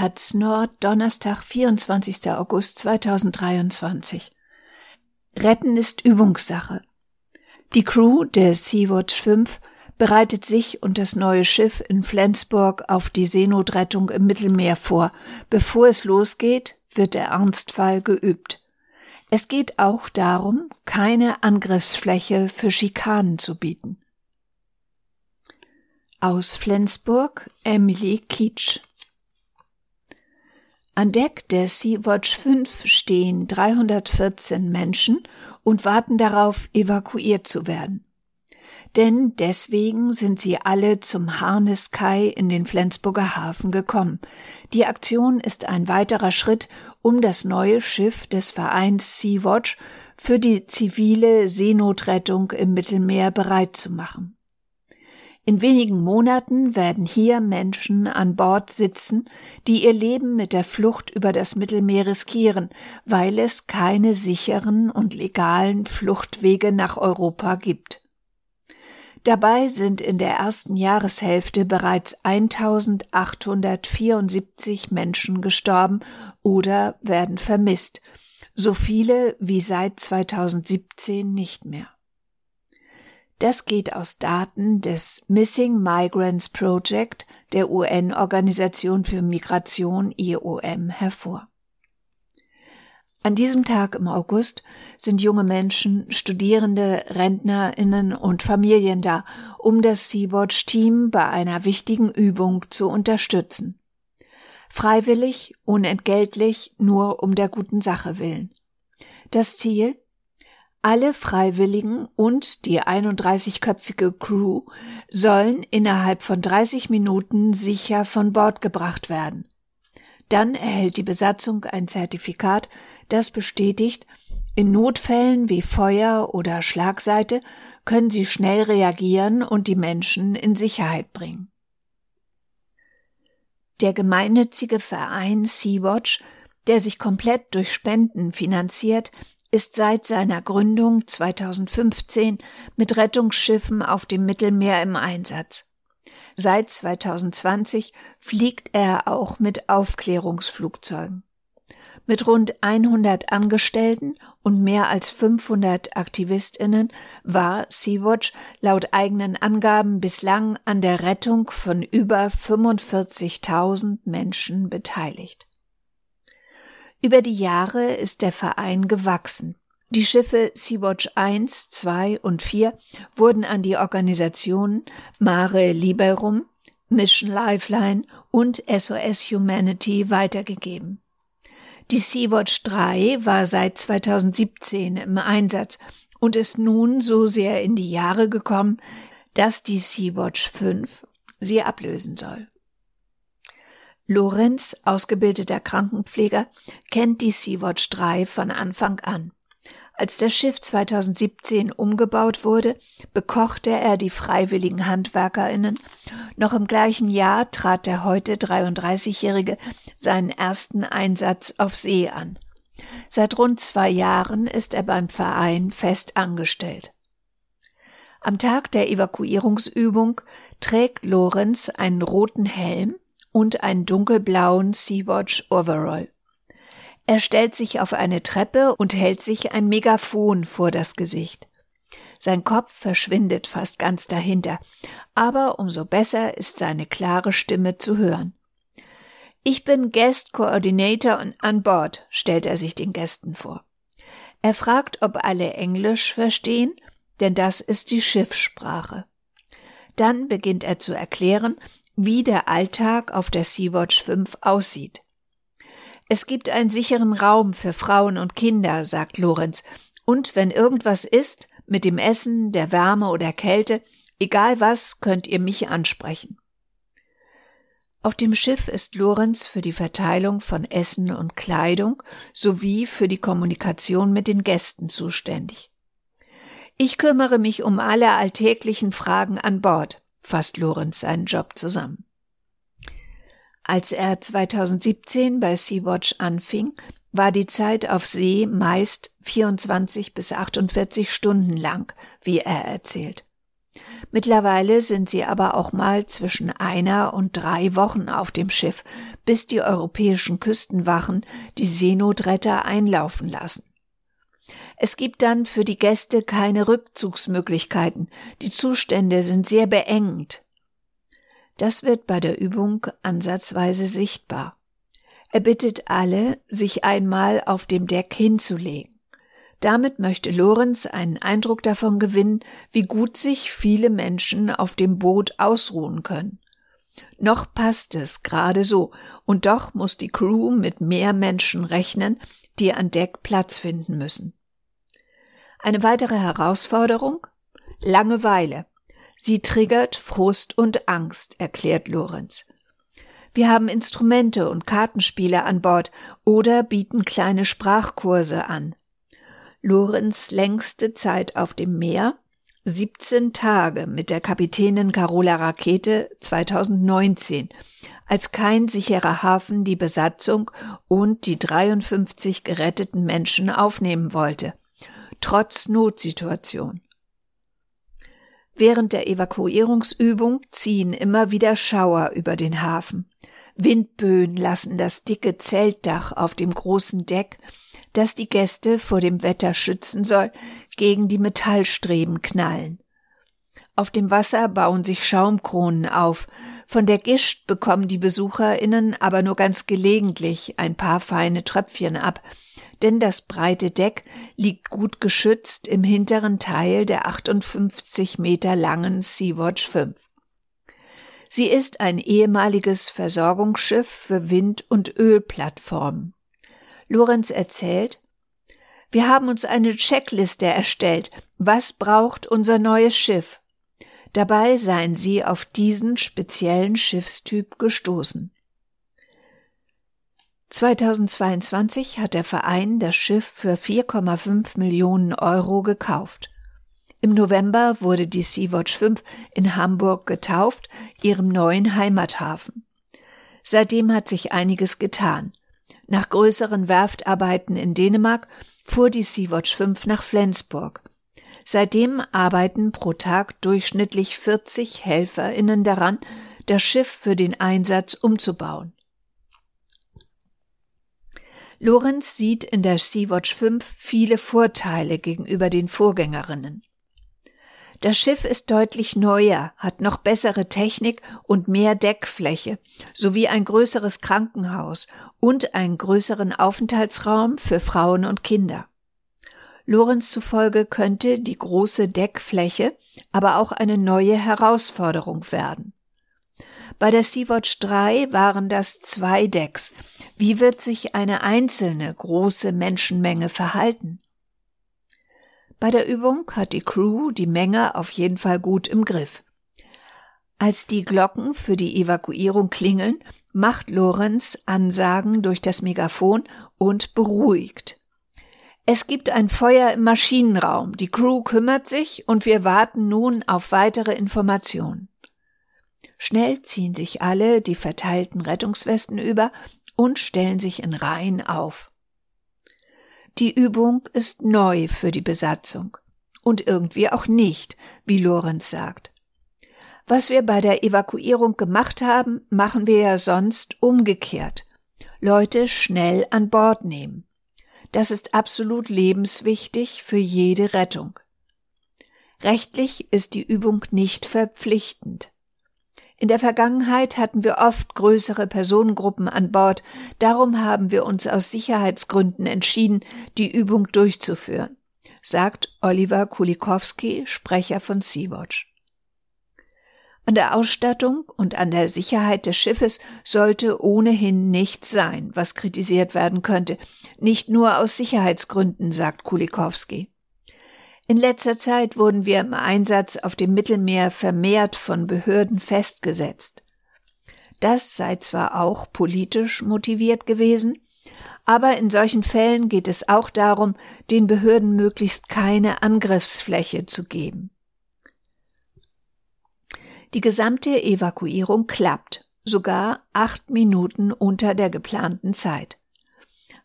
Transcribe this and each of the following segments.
Taz Nord, Donnerstag, 24. August 2023. Retten ist Übungssache. Die Crew der Sea-Watch 5 bereitet sich und das neue Schiff in Flensburg auf die Seenotrettung im Mittelmeer vor. Bevor es losgeht, wird der Ernstfall geübt. Es geht auch darum, keine Angriffsfläche für Schikanen zu bieten. Aus Flensburg Emily Kietsch An Deck der Sea-Watch 5 stehen 314 Menschen und warten darauf, evakuiert zu werden denn deswegen sind sie alle zum Harneskai in den Flensburger Hafen gekommen. Die Aktion ist ein weiterer Schritt, um das neue Schiff des Vereins Sea-Watch für die zivile Seenotrettung im Mittelmeer bereit zu machen. In wenigen Monaten werden hier Menschen an Bord sitzen, die ihr Leben mit der Flucht über das Mittelmeer riskieren, weil es keine sicheren und legalen Fluchtwege nach Europa gibt. Dabei sind in der ersten Jahreshälfte bereits 1874 Menschen gestorben oder werden vermisst, so viele wie seit 2017 nicht mehr. Das geht aus Daten des Missing Migrants Project der UN-Organisation für Migration IOM hervor. An diesem Tag im August sind junge Menschen, Studierende, Rentnerinnen und Familien da, um das Sea-Watch-Team bei einer wichtigen Übung zu unterstützen. Freiwillig, unentgeltlich, nur um der guten Sache willen. Das Ziel? Alle Freiwilligen und die 31-köpfige Crew sollen innerhalb von 30 Minuten sicher von Bord gebracht werden. Dann erhält die Besatzung ein Zertifikat, das bestätigt, in Notfällen wie Feuer oder Schlagseite können sie schnell reagieren und die Menschen in Sicherheit bringen. Der gemeinnützige Verein Sea-Watch, der sich komplett durch Spenden finanziert, ist seit seiner Gründung 2015 mit Rettungsschiffen auf dem Mittelmeer im Einsatz. Seit 2020 fliegt er auch mit Aufklärungsflugzeugen. Mit rund 100 Angestellten und mehr als 500 AktivistInnen war Sea-Watch laut eigenen Angaben bislang an der Rettung von über 45.000 Menschen beteiligt. Über die Jahre ist der Verein gewachsen. Die Schiffe Sea-Watch 1, 2 und 4 wurden an die Organisationen Mare Liberum, Mission Lifeline und SOS Humanity weitergegeben. Die Sea-Watch 3 war seit 2017 im Einsatz und ist nun so sehr in die Jahre gekommen, dass die Sea-Watch 5 sie ablösen soll. Lorenz, ausgebildeter Krankenpfleger, kennt die Sea-Watch 3 von Anfang an. Als das Schiff 2017 umgebaut wurde, bekochte er die freiwilligen Handwerkerinnen. Noch im gleichen Jahr trat der heute 33-Jährige seinen ersten Einsatz auf See an. Seit rund zwei Jahren ist er beim Verein fest angestellt. Am Tag der Evakuierungsübung trägt Lorenz einen roten Helm und einen dunkelblauen Sea-Watch Overall. Er stellt sich auf eine Treppe und hält sich ein Megafon vor das Gesicht. Sein Kopf verschwindet fast ganz dahinter, aber umso besser ist seine klare Stimme zu hören. Ich bin Guest Coordinator an Bord, stellt er sich den Gästen vor. Er fragt, ob alle Englisch verstehen, denn das ist die Schiffssprache. Dann beginnt er zu erklären, wie der Alltag auf der Sea-Watch 5 aussieht. Es gibt einen sicheren Raum für Frauen und Kinder, sagt Lorenz. Und wenn irgendwas ist, mit dem Essen, der Wärme oder Kälte, egal was, könnt ihr mich ansprechen. Auf dem Schiff ist Lorenz für die Verteilung von Essen und Kleidung sowie für die Kommunikation mit den Gästen zuständig. Ich kümmere mich um alle alltäglichen Fragen an Bord, fasst Lorenz seinen Job zusammen. Als er 2017 bei Sea-Watch anfing, war die Zeit auf See meist 24 bis 48 Stunden lang, wie er erzählt. Mittlerweile sind sie aber auch mal zwischen einer und drei Wochen auf dem Schiff, bis die europäischen Küstenwachen die Seenotretter einlaufen lassen. Es gibt dann für die Gäste keine Rückzugsmöglichkeiten, die Zustände sind sehr beengend. Das wird bei der Übung ansatzweise sichtbar. Er bittet alle, sich einmal auf dem Deck hinzulegen. Damit möchte Lorenz einen Eindruck davon gewinnen, wie gut sich viele Menschen auf dem Boot ausruhen können. Noch passt es gerade so, und doch muss die Crew mit mehr Menschen rechnen, die an Deck Platz finden müssen. Eine weitere Herausforderung? Langeweile. Sie triggert Frust und Angst, erklärt Lorenz. Wir haben Instrumente und Kartenspiele an Bord oder bieten kleine Sprachkurse an. Lorenz längste Zeit auf dem Meer, 17 Tage mit der Kapitänin Carola Rakete 2019, als kein sicherer Hafen die Besatzung und die 53 geretteten Menschen aufnehmen wollte, trotz Notsituation. Während der Evakuierungsübung ziehen immer wieder Schauer über den Hafen. Windböen lassen das dicke Zeltdach auf dem großen Deck das die Gäste vor dem Wetter schützen soll, gegen die Metallstreben knallen. Auf dem Wasser bauen sich Schaumkronen auf, von der Gischt bekommen die BesucherInnen aber nur ganz gelegentlich ein paar feine Tröpfchen ab, denn das breite Deck liegt gut geschützt im hinteren Teil der 58 Meter langen Sea-Watch 5. Sie ist ein ehemaliges Versorgungsschiff für Wind- und Ölplattformen. Lorenz erzählt, wir haben uns eine Checkliste erstellt. Was braucht unser neues Schiff? Dabei seien sie auf diesen speziellen Schiffstyp gestoßen. 2022 hat der Verein das Schiff für 4,5 Millionen Euro gekauft. Im November wurde die Sea-Watch 5 in Hamburg getauft, ihrem neuen Heimathafen. Seitdem hat sich einiges getan. Nach größeren Werftarbeiten in Dänemark fuhr die Sea-Watch 5 nach Flensburg. Seitdem arbeiten pro Tag durchschnittlich 40 HelferInnen daran, das Schiff für den Einsatz umzubauen. Lorenz sieht in der Sea-Watch 5 viele Vorteile gegenüber den Vorgängerinnen. Das Schiff ist deutlich neuer, hat noch bessere Technik und mehr Deckfläche, sowie ein größeres Krankenhaus und einen größeren Aufenthaltsraum für Frauen und Kinder. Lorenz zufolge könnte die große Deckfläche aber auch eine neue Herausforderung werden. Bei der Sea-Watch 3 waren das zwei Decks. Wie wird sich eine einzelne große Menschenmenge verhalten? Bei der Übung hat die Crew die Menge auf jeden Fall gut im Griff. Als die Glocken für die Evakuierung klingeln, macht Lorenz Ansagen durch das Megafon und beruhigt. Es gibt ein Feuer im Maschinenraum, die Crew kümmert sich und wir warten nun auf weitere Informationen. Schnell ziehen sich alle die verteilten Rettungswesten über und stellen sich in Reihen auf. Die Übung ist neu für die Besatzung. Und irgendwie auch nicht, wie Lorenz sagt. Was wir bei der Evakuierung gemacht haben, machen wir ja sonst umgekehrt. Leute schnell an Bord nehmen. Das ist absolut lebenswichtig für jede Rettung. Rechtlich ist die Übung nicht verpflichtend. In der Vergangenheit hatten wir oft größere Personengruppen an Bord, darum haben wir uns aus Sicherheitsgründen entschieden, die Übung durchzuführen, sagt Oliver Kulikowski, Sprecher von Sea-Watch. An der Ausstattung und an der Sicherheit des Schiffes sollte ohnehin nichts sein, was kritisiert werden könnte, nicht nur aus Sicherheitsgründen, sagt Kulikowski. In letzter Zeit wurden wir im Einsatz auf dem Mittelmeer vermehrt von Behörden festgesetzt. Das sei zwar auch politisch motiviert gewesen, aber in solchen Fällen geht es auch darum, den Behörden möglichst keine Angriffsfläche zu geben. Die gesamte Evakuierung klappt, sogar acht Minuten unter der geplanten Zeit.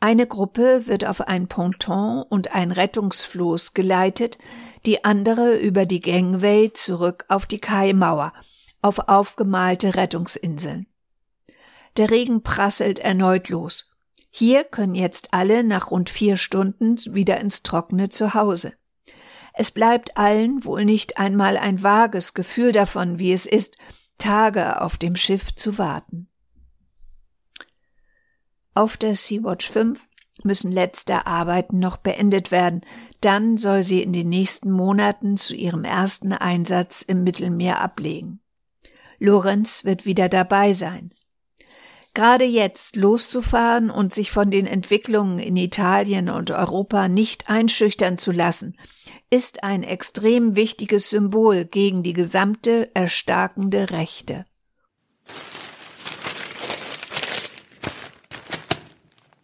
Eine Gruppe wird auf ein Ponton und ein Rettungsfloß geleitet, die andere über die Gangway zurück auf die Kaimauer, auf aufgemalte Rettungsinseln. Der Regen prasselt erneut los. Hier können jetzt alle nach rund vier Stunden wieder ins trockene Zuhause. Es bleibt allen wohl nicht einmal ein vages Gefühl davon, wie es ist, Tage auf dem Schiff zu warten. Auf der Sea-Watch 5 müssen letzte Arbeiten noch beendet werden, dann soll sie in den nächsten Monaten zu ihrem ersten Einsatz im Mittelmeer ablegen. Lorenz wird wieder dabei sein. Gerade jetzt loszufahren und sich von den Entwicklungen in Italien und Europa nicht einschüchtern zu lassen, ist ein extrem wichtiges Symbol gegen die gesamte erstarkende Rechte.